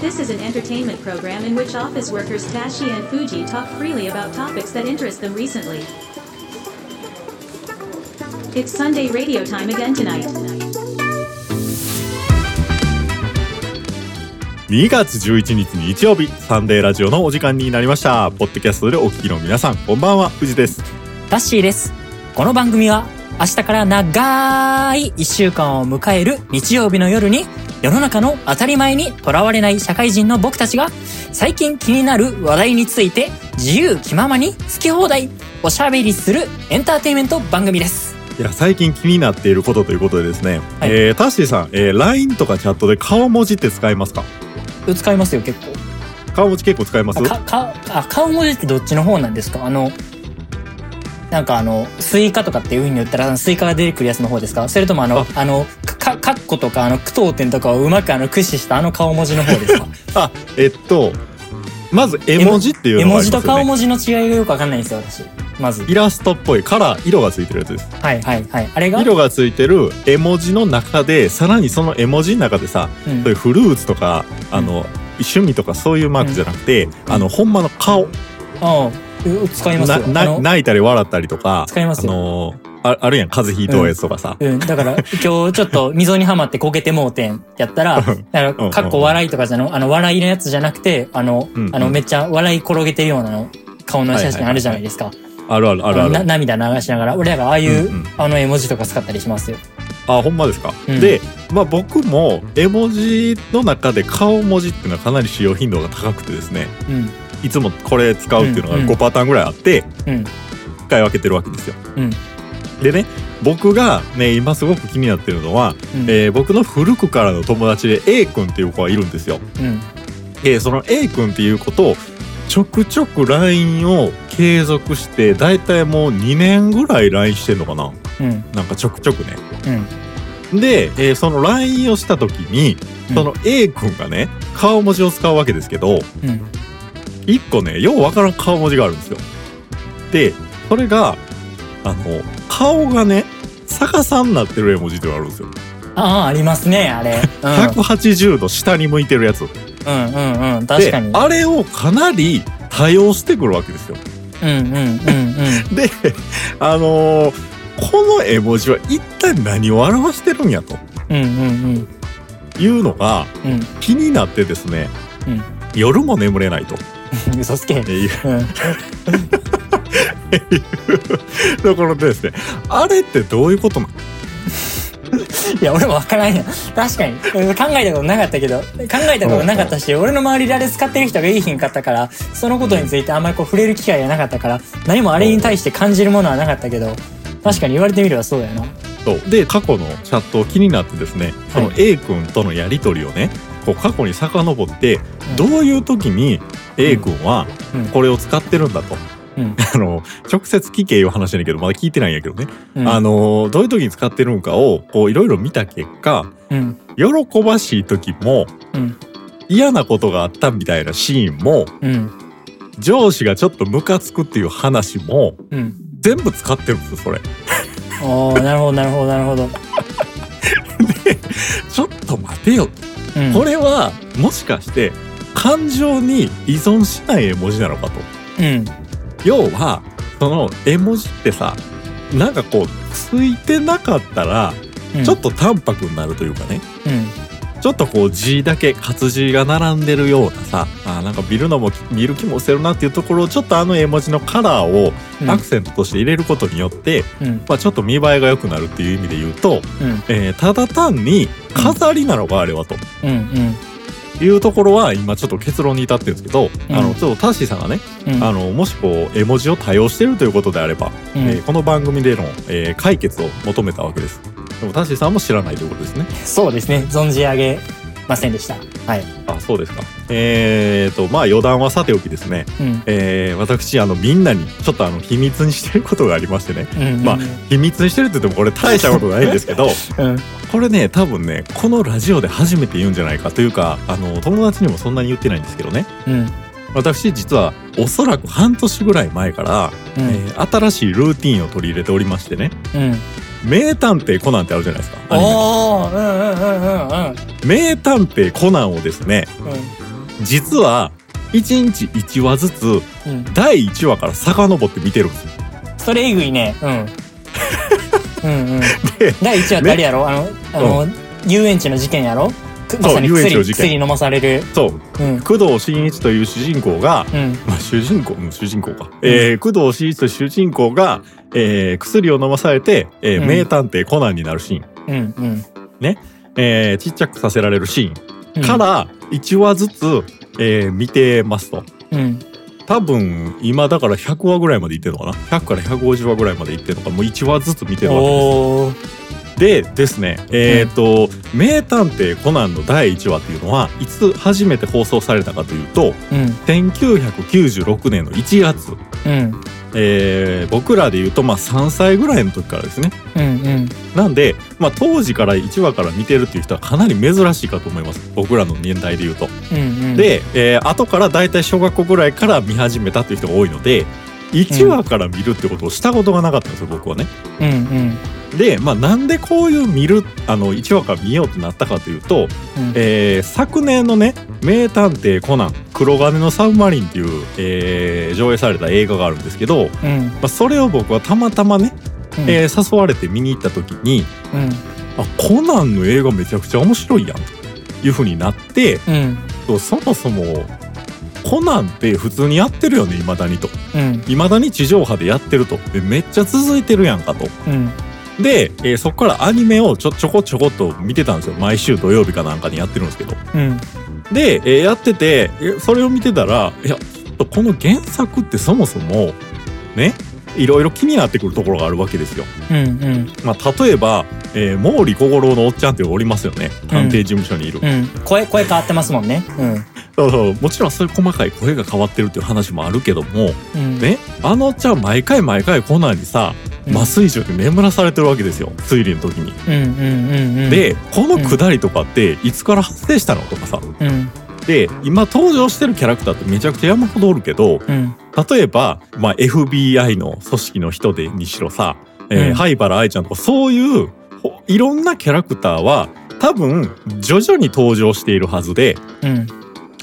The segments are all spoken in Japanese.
This is an entertainment program in which office workers Tashi and Fuji talk freely about topics that interest them recently. It's Sunday radio time again tonight. 2月11日日曜日サンデーラジオのお時間になりましたポッドキャストでお聞きの皆さんこんばんは藤ですタッシーです。この番組は明日から長い1週間を迎える日曜日の夜に世の中の当たり前にとらわれない社会人の僕たちが最近気になる話題について自由気ままに好き放題おしゃべりするエンターテインメント番組です。いや最近気になっていることということでですね、はい。えー、タッシーさん、えー、LINE とかチャットで顔文字って使いますか？使いますよ結構。顔文字結構使います？あかかあ顔文字ってどっちの方なんですか？あのなんかあのスイカとかっていう風に言ったらスイカが出てくるやつの方ですか？それともあのあ。あのかかっことかあの句読点とかをうまくあの駆使したあの顔文字の方ですか？あえっとまず絵文字っていう絵のがね、文字と顔文字の違いがよくわかんないんですよ私。まず。イラストっぽいカラー色がついてるやつです。はいはいはい。あれが？色がついてる絵文字の中でさらにその絵文字の中でさうん。そういうフルーツとかあの、趣味とかそういうマークじゃなくて、あのほんまの顔。ああう使いますなよな泣いたり笑ったりとか使いますよ。あのああるやん。風邪ひいとうやつとかさ、うん、だから、今日ちょっと溝にはまってこけてもうてんやったら、だから、かっこ笑いとかじゃの、あの、笑いのやつじゃなくて、あのうん。うん、あの、めっちゃ笑い転げてるようなの、顔の写真あるじゃないですか。あるあるあるある。な涙流しながら、俺らがああいう、うんうん。あの絵文字とか使ったりしますよ。あほんまですか、うん。でまあ僕も絵文字の中で顔文字っていうのはかなり使用頻度が高くてですね。うん、いつもこれ使うっていうのがうんうん5パターンぐらいあってうん、使い分けてるわけですよ。うん、でね僕がね今すごく気になってるのは、うん、えー僕の古くからの友達で A 君っていう子がいるんですよ。うん、でその A 君っていう子とちょくちょく LINE を継続してだいたいもう2年ぐらい LINE してんのかな。うん、なんかちょくちょくね。うん、で、えーその LINE をした時にうん。その A 君がね顔文字を使うわけですけどうん、一個ねようわからん顔文字があるんですよ。でそれがあの顔がね逆さになってる絵文字っていうのがあるんですよああ、ありますね、あれ。180度下に向いてるやつうん、うん、うん、うん、確かに。であれをかなり多用してくるわけですようん、うん、うん、うん。であのーこの絵文字は一体何を表してるんやとうん、うん、いうのがうん、うん。気になってですね、うん夜も眠れないと 嘘つけ。いううん。ところでですねあれってどういうことなの？いや、俺もわからんやん。確かに。うん考えたことなかったけど、考えたことなかったし、俺の周りであれ使ってる人がいいひんかったから、そのことについてあんまりこう触れる機会がなかったから、何もあれに対して感じるものはなかったけど、確かに言われてみればそうやな。そう。で過去のチャットを気になってですねそのは A 君とのやり取りをねこう過去に遡ってうん。どういう時に A 君はうん。これを使ってるんだと、うんあの直接聞けいう話やねんけどまだ聞いてないんやけどね、うん。あのどういう時に使ってるのかをこういろいろ見た結果うん。喜ばしい時もうん。嫌なことがあったみたいなシーンもうん。上司がちょっとムカつくっていう話もうん。全部使ってるんですよそれ。おー、なるほど、なるほど、なるほど。ちょっと待てようん。これはもしかして感情に依存しない絵文字なのかとうん。要はその絵文字ってさなんかこうついてなかったらうん。ちょっと淡白になるというかね、うん。ちょっとこう字だけ活字が並んでるようなさあなんか見るのも見る気もせるなっていうところをちょっとあの絵文字のカラーをうん。アクセントとして入れることによって、うん。まあ、ちょっと見栄えが良くなるっていう意味で言うと、うん。えーただ単に飾りなのかあれはと。うん。うん。いうところは今ちょっと結論に至ってるんですけど、うんあのちょっとタッシーさんがね、うん。あのもしこう絵文字を多用してるということであれば、うんえーこの番組での、えー解決を求めたわけですでもタッシーさんも知らないということですねそうですね。存じ上げませんでした。はい。あそうですかえー、とまあ余談はさておきですね、うん。えー私あのみんなにちょっとあの秘密にしてることがありましてねうん。まあ秘密にしてるって言ってもこれ大したことないんですけど うん。これね多分ねこのラジオで初めて言うんじゃないかというかあの友達にもそんなに言ってないんですけどねうん。私実はおそらく半年ぐらい前から、うん。えー新しいルーティンを取り入れておりましてねうん。名探偵コナンってあるじゃないですかアニメのおーうんうんうんうんうん名探偵コナンをですね実は1日1話ずつうん。第1話から遡って見てるんですよ。それえぐいね。うん。うんうん。で第1話ってあれやろ、あの、あの、遊園地の事件やろ？くまさに薬、薬飲まされる。そううん。工藤新一という主人公が、うん。まあ、主人公、うん主人公か。えー、工藤新一という主人公が、えー、薬を飲まされて、えーうん名探偵コナンになるシーン。うん。うん。えー、ちっちゃくさせられるシーンうんから1話ずつ、えー見てますと。うん。多分、今だから100話ぐらいまでいってるのかな ?100 から150話ぐらいまでいってるのか、もう1話ずつ見てるわけです。でですね、えっ、と、名探偵コナンの第1話っていうのは、いつ初めて放送されたかというと、うん。1996年の1月。うん。えー僕らで言うと、まあ3歳ぐらいの時からですね。うん。うん。なんで、まあ当時から1話から見てるっていう人はかなり珍しいかと思います。僕らの年代で言うと。うん。うん。、で、えー後からだいたい小学校ぐらいから見始めたっていう人が多いので、1話から見るってことをしたことがなかったんですよ、僕はね。うん。うん。で、まあなんでこういう見る、あの、1話から見ようってなったかというと、うん。えー昨年のね「名探偵コナン黒金のサブマリン」っていう、えー上映された映画があるんですけど、まうん。あ、それを僕はたまたまね、うん。えー誘われて見に行った時にうん。あコナンの映画めちゃくちゃ面白いやんという風になってうん。そもそもコナンって普通にやってるよね未だにとうん。未だに地上波でやってるとでめっちゃ続いてるやんかとうん。で、えーそこからアニメをちょちょこちょこっと見てたんですよ毎週土曜日かなんかにやってるんですけどうん。で、えーやってて、えそれを見てたら、いや、ちょっとこの原作ってそもそも、ね、いろいろ気になってくるところがあるわけですよ。うん。うん。まあ、例えば、えー毛利小五郎のおっちゃんっておりますよね。探偵事務所にいる。うん。声、声変わってますもんね。うん。そうそう。もちろんそういう細かい声が変わってるっていう話もあるけども、うん。ね、あのちゃん毎回毎回コナンにさ、うん麻酔銃で眠らされてるわけですよ。推理の時に。うん。うん。うん。うん。、で、このくだりとかっていつから発生したのとかさ。うん。で、今登場してるキャラクターってめちゃくちゃ山ほどおるけど、うん。例えば、まあ、FBI の組織の人でにしろさ、えーうん灰原愛ちゃんとかそういうほいろんなキャラクターは多分徐々に登場しているはずで、うん。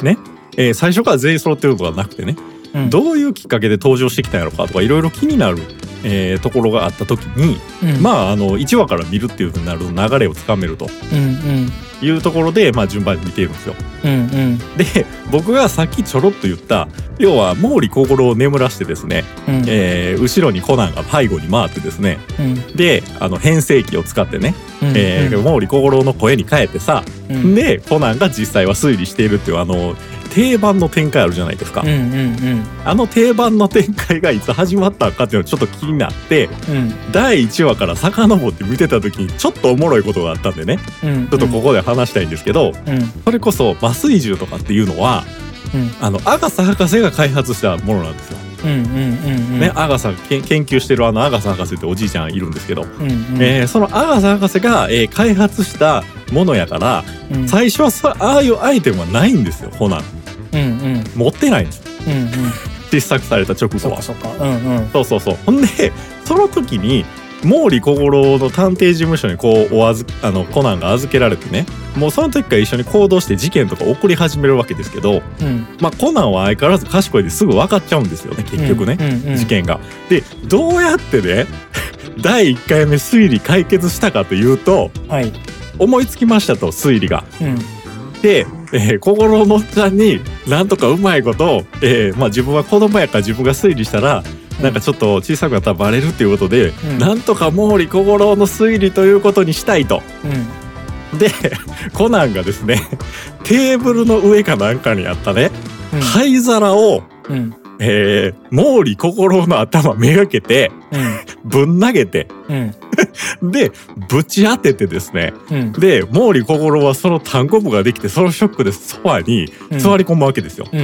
ね。えー最初から全員揃ってるとがなくてね、うん。どういうきっかけで登場してきたんやろかとかいろいろ気になる、えーところがあった時に、うん。まああの1話から見るっていうふうになると流れをつかめると。いうところで、まあ、順番に見ているんですよ。うん。うん。で僕がさっきちょろっと言った要は毛利小五郎を眠らしてですね、うん。えー後ろにコナンが背後に回ってですねうん。であの変声機を使ってね、うん。えー毛利小五郎の声に変えてさ、うん。でコナンが実際は推理しているっていうあの定番の展開あるじゃないですか、うん。うん。あの定番の展開がいつ始まったかっていうのちょっと気になってうん。第1話から遡って見てた時にちょっとおもろいことがあったんでねうん。ちょっとここで話したいんですけど、うん。それこそ麻酔銃とかっていうのはうん。あのアガサ博士が開発したものなんですよ。うん。うん。うん。ね、アガサ研究してるあのアガサ博士っておじいちゃんいるんですけど、うん。うん。えーそのアガサ博士が、えー開発したものやからうん。最初はそああいうアイテムはないんですよコナンうん。うん。持ってないんですようん。うん。失作された直後はそっかそっか。うん。うん。そうそうそうほんでその時に毛利小五郎の探偵事務所にこうお預あのコナンが預けられてねもうその時から一緒に行動して事件とか起こり始めるわけですけど、うん。まあ、コナンは相変わらず賢いですぐ分かっちゃうんですよね結局ね、うん。うん。事。件が。でどうやってね 第1回目推理解決したかというとはい。思いつきましたと推理が。うん。で、えー、心のおっちゃんになんとかうまいこと、えーまあ、自分は子供やから自分が推理したらなんかちょっと小さくなったらバレるっていうことで、うんなんとか毛利小五郎の推理ということにしたいと。うん。でコナンがですねテーブルの上かなんかにあったねうん。灰皿を、うん。えー、毛利小五郎の頭めがけてぶん投げてうん。でぶち当ててですねうん。で毛利小五郎はその単語部ができてそのショックでソファにうん。座り込むわけですよ。うん。う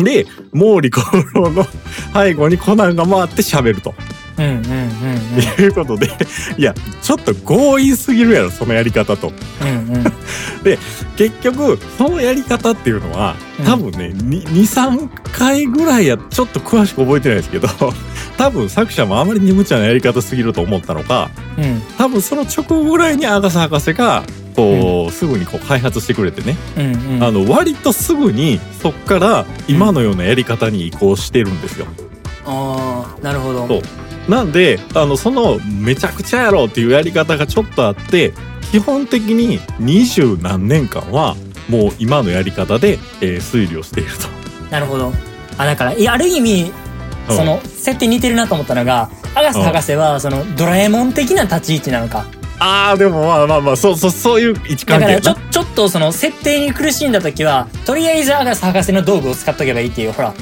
ん。で毛利小五郎の背後にコナンが回って喋るとうん。うん。うん。いうことでいやちょっと強引すぎるやろそのやり方と。うん。うん。結局そのやり方っていうのはうん多分ね23回ぐらいやちょっと詳しく覚えてないですけど多分作者もあまりに無茶なやり方すぎると思ったのかうん。多分その直後ぐらいにアガサ博士がこう、すぐにこう開発してくれてね、うんうん。あの割とすぐにそっから今のようなやり方に移行してるんですよ。あーなるほど。そうなんであのそのめちゃくちゃやろうっていうやり方がちょっとあって基本的に二十何年間はもう今のやり方で、えー推理をしていると。なるほど。あ、だから、ある意味、うんその、設定似てるなと思ったのが、アガス博士は、その、ドラえもん的な立ち位置なのか。あーでもまあまあまあそうそうそういう位置だから、関係やなちょ、ちょっとその、設定に苦しんだ時は、とりあえずアガス博士の道具を使っとけばいいっていう、ほら。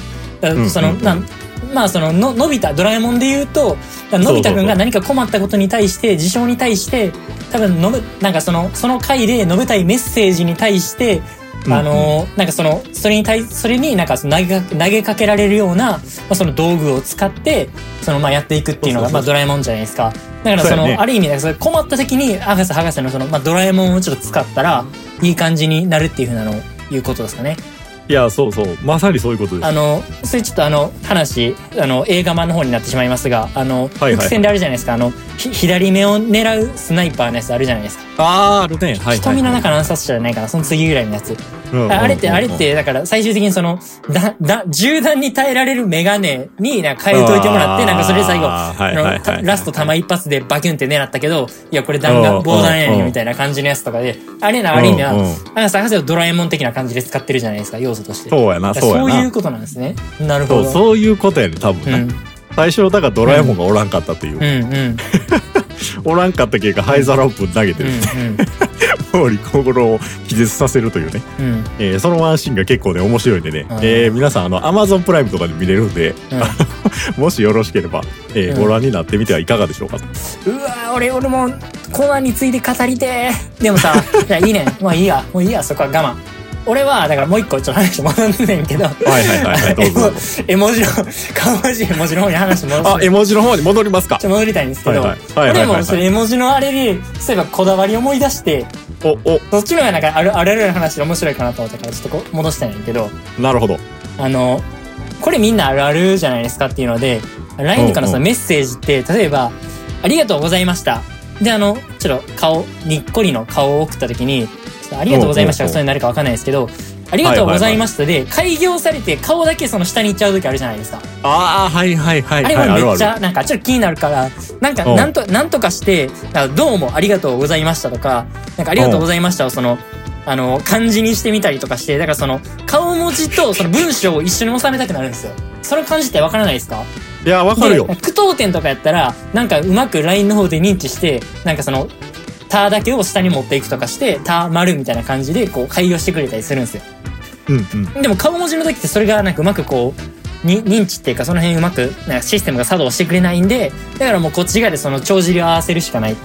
その、うんうん。なんまあそのののび太ドラえもんで言うとのび太くんが何か困ったことに対して事象に対して多分のぶなんかそのその回で述べたいメッセージに対してうんあのーなんかそのそれに対それになんかその投げか投げかけられるような、まあ、その道具を使ってそのまあやっていくっていうのがまあドラえもんじゃないですか。だからそのね。ある意味なんかそれ困った時に博士博士のそのまあドラえもんをちょっと使ったらいい感じになるっていうふうなのをいうことですかね。いやそうそう。まさにそういうことです。あのそれちょっとあの話あの映画版の方になってしまいますがあの、はいはい伏線であるじゃないですか。あのひ左目を狙うスナイパーのやつあるじゃないですか、あーあるね。はいはい、はい、瞳の中の暗殺者じゃないかなその次ぐらいのやつ。うんうんああれって、うんあれって、だから最終的にその、だ、だ、銃弾に耐えられるメガネになんか変えといてもらって、なんかそれで最後、はいはいはいたラスト弾一発でバキュンって狙ったけど、いや、これ弾丸、うん防弾やねうんんみたいな感じのやつとかで、あれな、ある意味は、うんうんなん。か探せをドラえもん的な感じで使ってるじゃないですか、要素として。そうやなそうやなそういうことなんですね。なるほど。そういうことやね多分ね、うん。最初だからドラえもんがおらんかったっていう、うんうん。おらんかった結果灰皿をぶん投げてうんる、毛利小五郎を気絶させるというね、うん。うん。えーそのワンシーンが結構ね面白いんでね、うんえー皆さんあの Amazon プライムとかで見れるんで もしよろしければ、えーうんご覧になってみてはいかがでしょうかと、うわー俺俺もコナンについて語りてーでもさいやいいねんもういいやもういいやそこは我慢俺はだからもう一個ちょっと話戻んねんけど。はいはいはいはいどうぞ絵文字の顔文字絵文字の方に話戻す。あ絵文字の方に戻りますか。ちょ戻りたいんですけど、はいはい。俺もそれ絵文字のあれでそういえばこだわり思い出しておお。そっちの方がなんかあるあるあるの話で面白いかなと思ったからちょっとこう戻したいんやけど。なるほど。あのこれみんなあるあるじゃないですかっていうので LINE とかのそのメッセージって例えば「ありがとうございました」であのちょっと顔にっこりの顔を送った時に「ちょっとありがとうございました」それになるかわかんないですけど「ありがとうございました」で開業されて顔だけその下に行っちゃう時あるじゃないですか。ああはいはいはいあれもめっちゃなんかちょっと気になるからなんかう。んなんとなんとかしてどうもありがとうございましたとかなんかありがとうございましたをそのあの漢字にしてみたりとかしてだからその顔文字とその文章を一緒に収めたくなるんですよ。その感じってわからないですか？いやわかるよ。で句読点とかやったらなんかうまく LINE の方で認知してなんかその「た」だけを下に持っていくとかして「た」丸みたいな感じでこう開業してくれたりするんですよ。うんうんでも顔文字の時ってそれがなんかうまくこうに認知っていうかその辺うまくなんかシステムが作動してくれないんでだからもうこっち側でその帳尻を合わせるしかない。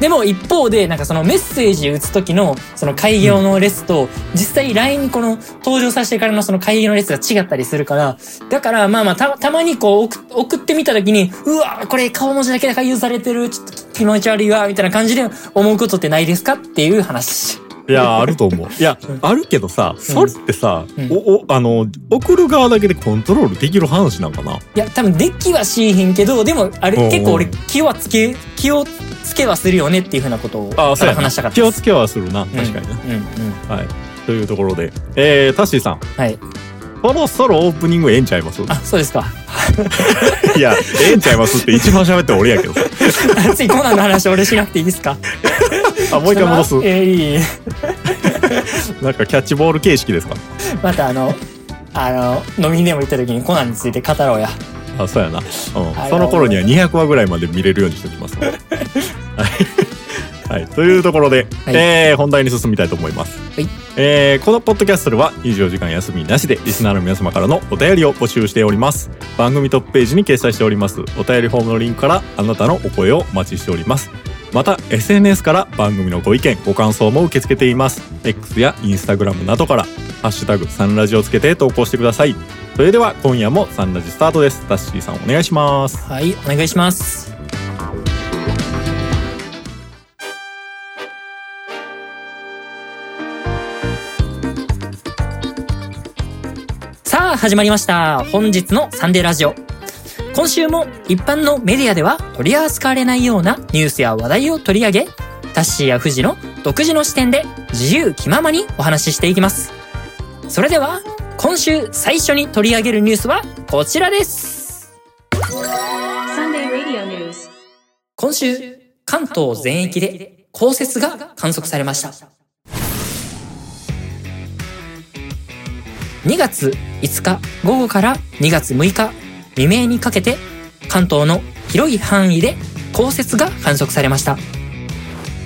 でも一方でなんかそのメッセージ打つ時のその開業の列と実際 LINE にこの登場させてからのその開業の列が違ったりするからだからまあまあたたまにこう送送ってみた時にうわこれ顔文字だけで開業されてるちょっと気持ち悪いわみたいな感じで思うことってないですか？っていう話。いやあると思う。いやあるけどさそれってさ、うん。おおあの送る側だけでコントロールできる話なんかな？いや多分できはしへんけどでもあれうん。うん結構俺気はつけ気をつけはするよねっていうふうなことをあそう話したかった。気をつけはするな。確かにな、うんうん。はい。というところで。えー、タッシーさん。はいそろそろオープニングええんちゃいます？あそうですか。いやええんちゃいますって一番喋って俺やけど。さついコナンの話俺しなくていいですか？あもう一回戻す。えーいい。なんかキャッチボール形式ですか？またあのあの飲みにでも行った時にコナンについて語ろうや。あそうやな、うん。その頃には200話ぐらいまで見れるようにしておきますはい、はい、というところで、はい。えー本題に進みたいと思います、はい。えーこのポッドキャストでは24時間休みなしでリスナーの皆様からのお便りを募集しております。番組トップページに掲載しておりますお便りフォームのリンクからあなたのお声をお待ちしております。また SNS から番組のご意見ご感想も受け付けています。X や Instagram などから「ハッシュタグサンラジ」をつけて投稿してください。それでは今夜もサンラジスタートです。タッシーさんお願いします。はいお願いします始まりました本日のサンデーラジオ今週も一般のメディアでは取り扱われないようなニュースや話題を取り上げタッシーやフジの独自の視点で自由気ままにお話ししていきます。それでは、今週最初に取り上げるニュースはこちらです。今週、関東全域で降雪が観測されました。2月5日午後から2月6日未明にかけて関東の広い範囲で降雪が観測されました。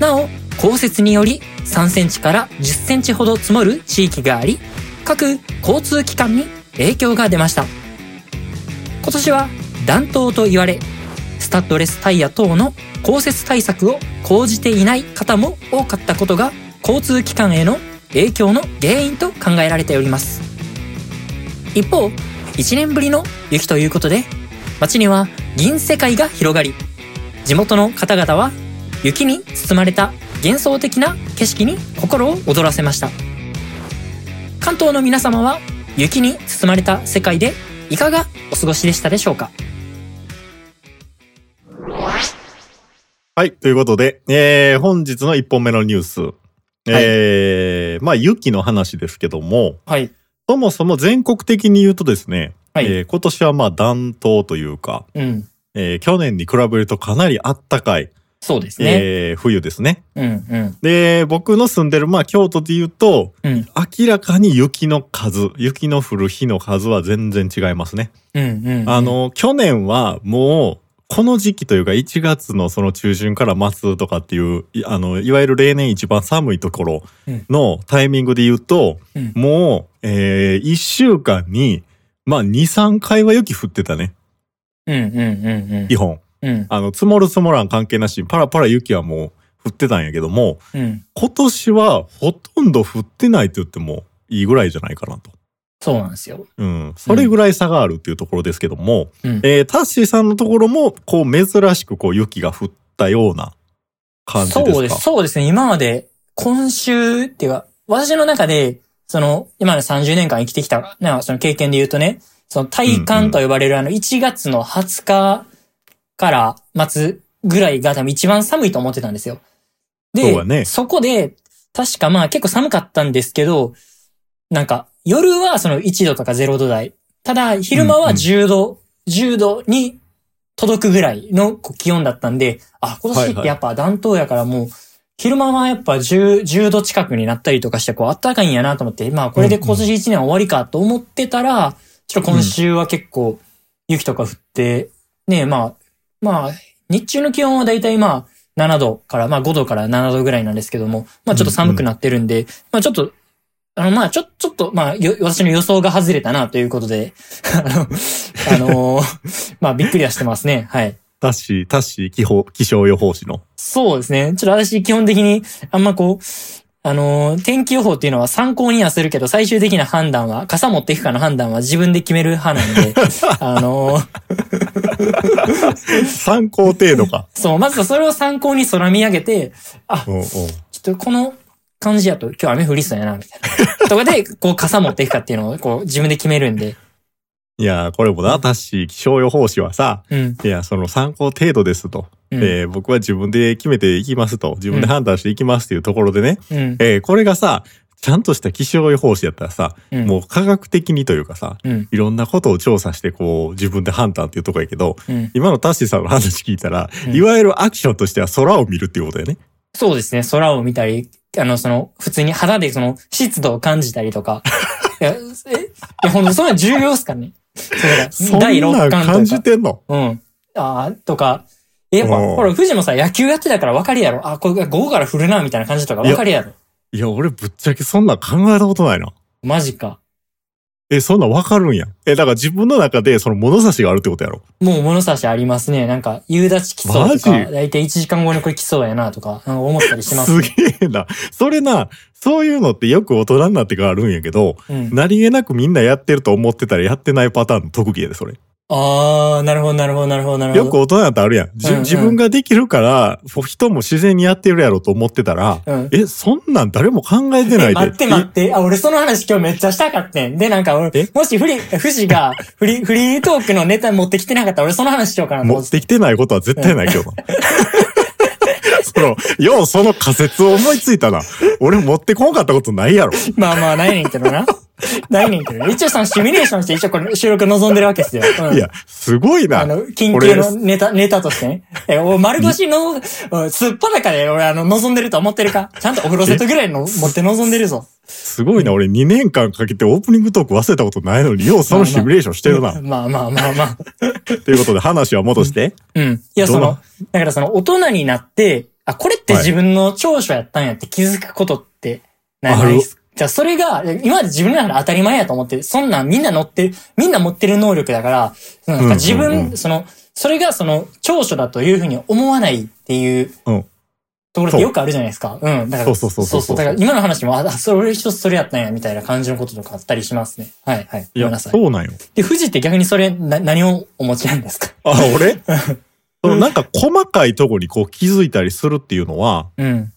なお、降雪により3センチから10センチほど積もる地域があり、各交通機関に影響が出ました。今年は暖冬と言われ、スタッドレスタイヤ等の降雪対策を講じていない方も多かったことが交通機関への影響の原因と考えられております。一方、1年ぶりの雪ということで、街には銀世界が広がり、地元の方々は雪に包まれた幻想的な景色に心を躍らせました。関東の皆様は雪に包まれた世界でいかがお過ごしでしたでしょうか？はい。ということで、えー、本日の1本目のニュース。えー、まあ、雪の話ですけども、はい。そもそも全国的に言うとですね、はいえー今年はまあ暖冬というか、うん。えー去年に比べるとかなりあったかい、そうですね。えー冬ですね。うんうん。で、僕の住んでる、まあ、京都で言うと、うん。明らかに雪の数、雪の降る日の数は全然違いますね。うんうんうん。あ、の、去年はもう、この時期というか1月のその中旬から末とかっていう、いあの、いわゆる例年一番寒いところのタイミングで言うと、うんもう、えー、1週間に、まあ、2、3回は雪降ってたね。うんうんうんうん。基本。うんあの、積もる積もらん関係なしに、パラパラ雪はもう降ってたんやけども、うん。今年はほとんど降ってないと言ってもいいぐらいじゃないかなと。そうなんですよ。うん。それぐらい差があるっていうところですけども、うん。えータッシーさんのところも、こう、珍しくこう、雪が降ったような感じですか？そうです。そうですね。今まで、今週っていうか、私の中で、その、今の30年間生きてきた、ね、その経験で言うとね、その体感と呼ばれるあの1月の20日から末ぐらいが多分一番寒いと思ってたんですよ。で、そねそこで、確かまあ結構寒かったんですけど、なんか夜はその1度とか0度台。ただ昼間は10度、10度に届くぐらいの気温だったんで、あ、今年ってやっぱ暖冬やからもう、昼間はやっぱ10、10度近くになったりとかして、こう、暖かいんやなと思って、まあ、これで今年1年終わりかと思ってたら、ちょっと今週は結構、雪とか降って、ねまあ、まあ、日中の気温はだいたいまあ、7度から、まあ5度から7度ぐらいなんですけども、まあちょっと寒くなってるんで、まあちょっと、あの、まあちょ、ちょっと、まあ、よ私の予想が外れたなということで、あの、あのーまあびっくりはしてますね。はい。タッシー、タッシー気候気象予報士の。そうですね。ちょっと私基本的にあんまこう、あのー天気予報っていうのは参考にはするけど、最終的な判断は、傘持っていくかの判断は自分で決める派なんで、あのー参考程度か。そう、まずはそれを参考に空見上げて、あ、うんうん。ちょっとこの感じやと今日雨降りそうやな、みたいな。とかで、こう傘持っていくかっていうのをこう自分で決めるんで。いやー、これもな、タッシー気象予報士はさ、うん。いや、その参考程度ですと。うんえー僕は自分で決めていきますと。自分で判断していきますっていうところでね。うん。えーこれがさ、ちゃんとした気象予報士やったらさ、うんもう科学的にというかさ、うん。いろんなことを調査してこう自分で判断っていうところやけど、うん。今のタッシーさんの話聞いたら、うんいわゆるアクションとしては空を見るっていうことだよね。そうですね。空を見たり、あの、その、普通に肌でその、湿度を感じたりとか。いや、え、いや、ほんと、それは重要っすかね。そ第六なん感感とか。じてんの？うん。ああ、とか。えやっぱ、うんほら、富士もさ、野球やってたから分かるやろ。あ、これ午後から降るな、みたいな感じとか分かるやろ。いや、俺ぶっちゃけそんなん考えたことないな。マジか。え、そんなんわかるんや。え、だから自分の中でその物差しがあるってことやろ。もう物差しありますね。なんか、夕立来そうとマか、ジ？だいたい1時間後にこれ来そうやなとか、なんか思ったりします。すげえな。それな、そういうのってよく大人になってからあるんやけど、うん。何気なくみんなやってると思ってたらやってないパターンの特技やで、それ。あー、なるほど、なるほど、なるほど、なるほど。よく大人だってあるやん。じうんうん自分ができるから、人も自然にやってるやろと思ってたら、うん。え、そんなん誰も考えてないで。え待って待って。あ、俺その話今日めっちゃしたかってん。で、なんか俺え、もしフリ、富士が フリ、フリートークのネタ持ってきてなかったら俺その話しようかなと思っ。持っててきてないことは絶対ないけどな。その、ようその仮説を思いついたな。俺持ってこんかったことないやろ。まあまあ、ないねんけどな。ないねんけどね。一応そのシミュレーションして一応これ収録望んでるわけですよ。うんいや、すごいな。あの、緊急のネタ、ネタとしてね。え、お丸腰の、うんすっぱだかで俺あの、望んでると思ってるか？ちゃんとお風呂セットぐらいの持って望んでるぞ。すごいな。俺2年間かけてオープニングトーク忘れたことないのに、ようそのシミュレーションしてるな。まあまあまあまあ。ということで話は戻して。うん。いや、その、だからその大人になって、あ、これって自分の長所やったんやって気づくことってないっすじゃあそれが、今まで自分の中で当たり前やと思って、そんなんみんな乗ってる、みんな持ってる能力だから、なんか自分、うんうんうんその、それがその長所だというふうに思わないっていううん。ところってよくあるじゃないですか。うん。だから、そうそうそうそうだから今の話も、あ、それ俺一つそれやったんや、みたいな感じのこととかあったりしますね。はい、はい。いやごめんな、さい。そうなんよ。で、富士って逆にそれ、な、何をお持ちなんですか？あ、俺？そのなんか細かいとこにこう気づいたりするっていうのはうん。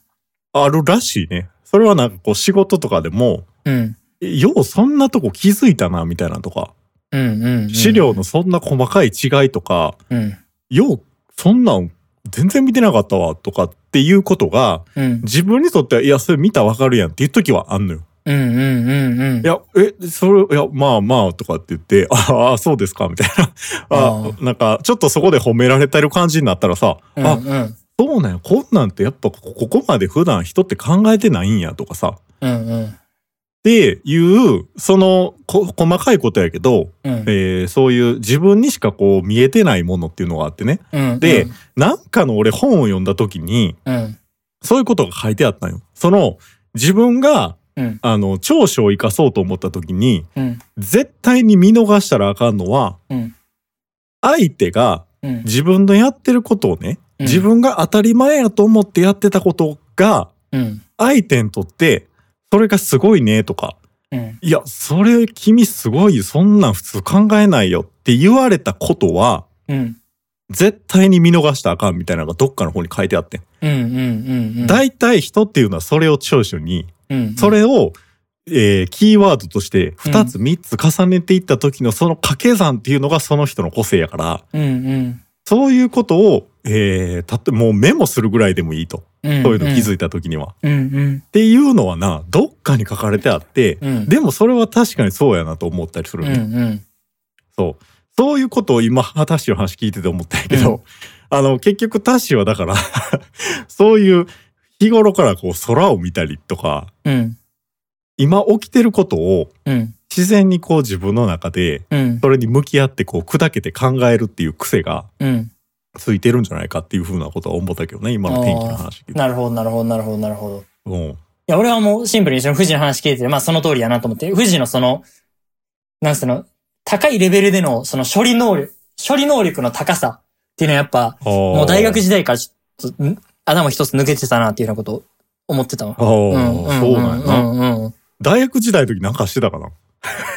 あるらしいね。それはなんかこう仕事とかでも、うん。えようそんなとこ気づいたなみたいなのとか、うんうん、うん。資料のそんな細かい違いとか、うん。ようそんなん全然見てなかったわとかっていうことがうん。自分にとってはいやそれ見たらわかるやんっていう時はあんのよ。うんうんうんうん。いや、え、それ、いや、まあまあ、とかって言って、ああ、そうですか、みたいな。ああなんか、ちょっとそこで褒められてる感じになったらさ、うんあ、うん。そうなんや、こんなんてやっぱここまで普段人って考えてないんや、とかさ。うんうん。っていう、その、こ細かいことやけど、うん。えーそういう自分にしかこう見えてないものっていうのがあってね。うん。で、なんかの俺本を読んだ時に、うん。そういうことが書いてあったんよ。その、自分が、うん。あの、長所を生かそうと思った時に、うん。絶対に見逃したらあかんのは、うん。相手がうん。自分のやってることをね、うん自分が当たり前やと思ってやってたことが、うん。相手にとって、それがすごいねとか、うん。いや、それ君すごいよ、そんなん普通考えないよって言われたことは、うん。絶対に見逃したらあかんみたいなのがどっかの方に書いてあってん。うん。うん。うん。大体人っていうのはそれを長所に、うん。それを、えーキーワードとして2つ3つ重ねていった時のその掛け算っていうのがその人の個性やから、うん。うん。そういうことを、えー、たってもうメモするぐらいでもいいと。うん。そういうの気づいた時には。うん。うん。っていうのはな、どっかに書かれてあって、うん。でもそれは確かにそうやなと思ったりするうん。ね。うん。そう。そういうことを今、タッシーの話聞いてて思ったんやけど、うんあの、結局タッシーはだから、そういう日頃からこう空を見たりとか、うん。今起きてることをうん。自然にこう自分の中で、うん。それに向き合ってこう砕けて考えるっていう癖がうん。ついてるんじゃないかっていうふうなことは思ったけどね、今の天気の話。なるほど、なるほど、なるほど、なるほど。いうん。や、俺はもうシンプルにその富士の話聞いてて、まあその通りやなと思って、富士のその、なんすの、高いレベルでのその処理能力、処理能力の高さっていうのはやっぱ、ももう大学時代からちょっと、ん？頭一つ抜けてたなっていうようなことを思ってたわ。ああ、そうなんやな。うんうん。大学時代の時なんかしてたかな？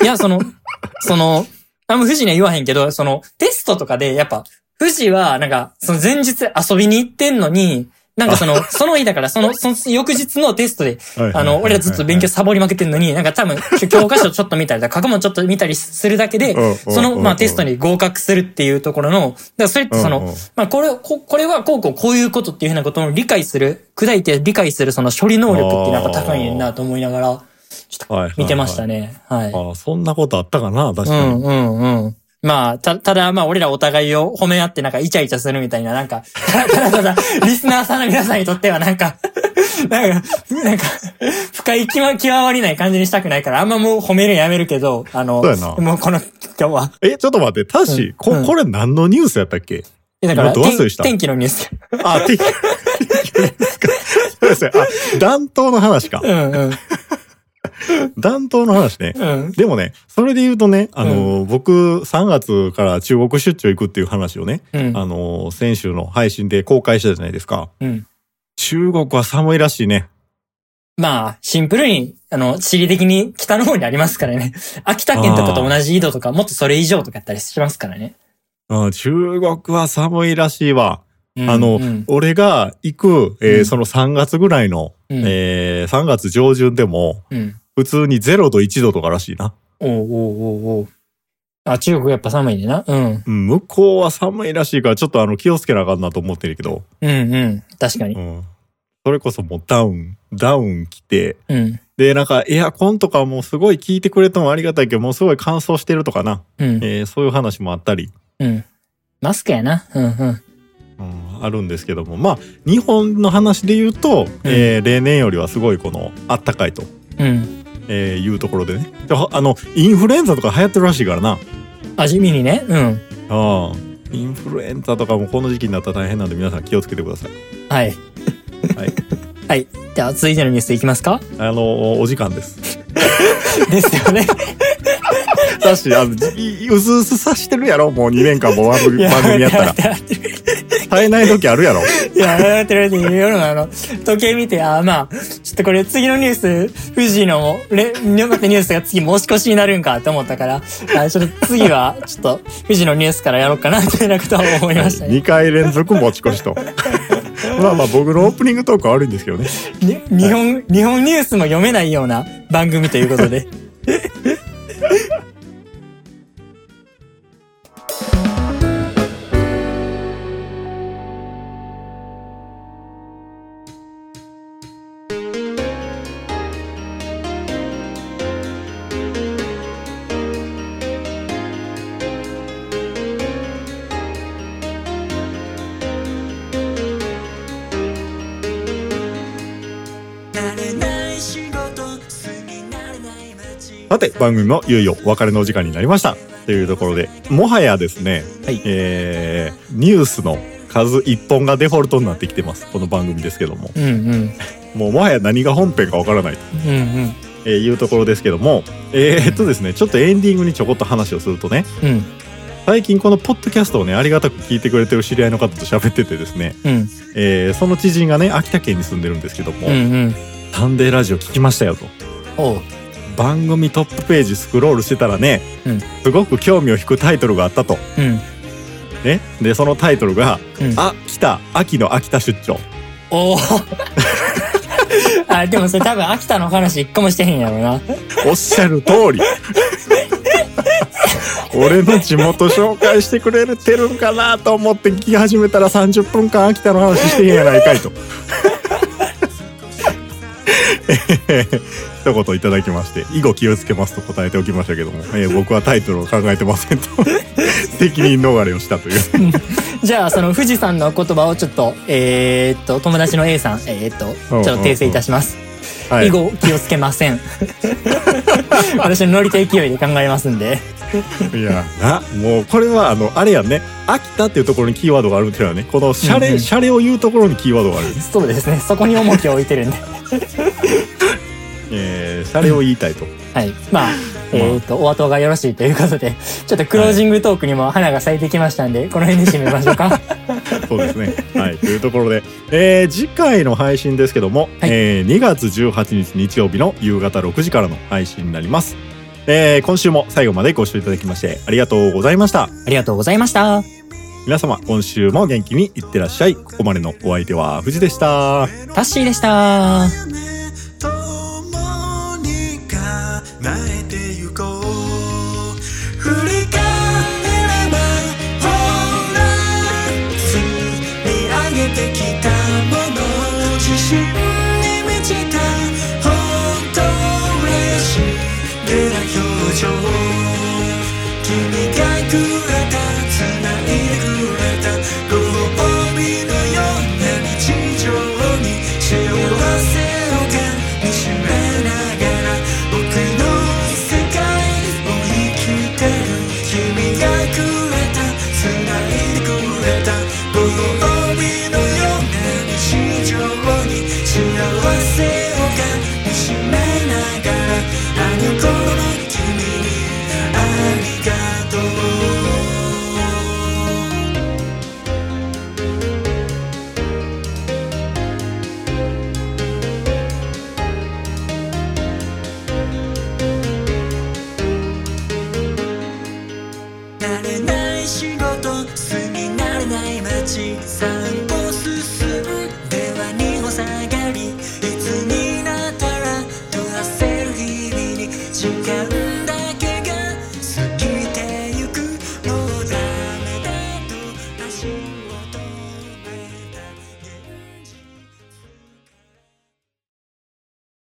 いや、その、その、あんま富士には言わへんけど、その、テストとかで、やっぱ、富士は、なんか、その前日遊びに行ってんのに、なんかその、その日だから、その、その翌日のテストで、あの、俺らずっと勉強サボりまくってんのに、なんか多分、教科書ちょっと見たり過去問ちょっと見たりするだけで、その、まあテストに、に合格するっていうところの、だからそれってその、まあこれ、ここれはこうこうこういうことっていうふうなことを理解する、砕いて理解するその処理能力っていうのはやっぱ高いねんなと思いながら、見てましたね。ね。はい。ああ、そんなことあったかな確うかに。んうんうん。まあ、た、ただまあ俺らお互いを褒め合ってなんかイチャイチャするみたいな、なんか、ただただ、リスナーさんの皆さんにとってはなんか、なんか、なんか、深い極極まりない感じにしたくないから、あんまもう褒めるやめるけど、あの、もうこの、今日は。え、ちょっと待って、タッシ、ここれ何のニュースやったっけえだから、今ど忘れした天天気のニュース。あ、天気。そうですね。あ、暖冬の話か。うんうん。暖冬の話ね。うん。でもね、それで言うとね、あの、僕、3月から中国出張行くっていう話をね、うん。あの、先週の配信で公開したじゃないですか。うん。中国は寒いらしいね。まあ、シンプルに、あの、地理的に北の方にありますからね。秋田県とかと同じ緯度とか、もっとそれ以上とかやったりしますからね。うん、中国は寒いらしいわ。うんあの、うん俺が行く、えーうんその3月ぐらいの、うんえー3月上旬でも、うん。普通に0度1度とからしいな。おうおうおうおうあ、中国やっぱ寒いねんな。うん。うん向こうは寒いらしいから、ちょっとあの、気をつけなあかんなと思ってるけど、うんうん。確かにう。ん。それこそもうダウン、ダウン着て、うん。で、なんかエアコンとかもすごい効いてくれてもありがたいけど、もうすごい乾燥してるとかな。うん。えーそういう話もあったり、うん。マスクやな。うんうん。うん、あるんですけども、まあ、日本の話で言うと、えー例年よりはすごいこの、あったかいと、うん。えーいうところでね。であの、インフルエンザとか流行ってるらしいからな。味にね。うん。ああ。インフルエンザとかもこの時期になったら大変なんで皆さん気をつけてください。はい。はい。はい。じゃあ、続いてのニュースいきますか？あの、お時間です。ですよね。だし、あの、じうすうすさしてるやろ？もう2年間も番組やったら。やってる耐えない時あるやろいや、やってるっていうのあの、時計見て、あ、まあ、ちょっとこれ次のニュース、富士のも、れ、またニュースが次申し越しになるんかと思ったから、あちょっと次は、ちょっと、富士のニュースからやろうかな、みたいなことは思いましたね。2回連続持ち越しと。まあまあ僕のオープニングトークは悪いんですけどね。に日本、日本ニュースも読めないような番組ということで。さて番組もいよいよお別れのお時間になりました。というところで、もはやですね、はいえー、ニュースの数一本がデフォルトになってきてます。この番組ですけども。うんうん。もうもはや何が本編かわからないと、うんうん。えーいうところですけども、えー、っとですね、ちょっとエンディングにちょこっと話をするとね、うん。最近このポッドキャストをね、ありがたく聞いてくれてる知り合いの方と喋っててですね、うん。えー、その知人がね、秋田県に住んでるんですけども、うんうん。サンデーラジオ聞きましたよと。番組トップページスクロールしてたらね、うんすごく興味を引くタイトルがあったと。うん。ね。で、そのタイトルが、うん。あ、来た秋の秋田出張。おお。あ、でもそれ多分秋田の話一個もしてへんやろな。おっしゃる通り。俺の地元紹介してくれてるんかなと思って聞き始めたら30分間秋田の話してへんやないかいと。一言いただきまして以後気をつけますと答えておきましたけども、えー僕はタイトルを考えてませんと 責任逃れをしたという じゃあ、その富士山の言葉をちょっと、えー、っと、友達の A さん、えー、っと、ちょっと訂正いたします。はい以後気をつけません。私のノリと勢いで考えますんで。いやなもうこれはあのあれやんね秋田っていうところにキーワードがあるっていうのはねこのシャレ、うんうんシャレを言うところにキーワードがある、そうですね。そこに重きを置いてるんで。えー、シャレを言いたいとはい。まあ、えー、っと、お後がよろしいということで、ちょっとクロージングトークにも花が咲いてきましたんで、この辺で締めましょうか。そうですね。はい。というところで、えー次回の配信ですけども、はいえー2月18日日曜日の夕方6時からの配信になります。えー今週も最後までご視聴いただきましてありがとうございました。ありがとうございました。皆様、今週も元気にいってらっしゃい。ここまでのお相手は藤でした。タッシーでした。「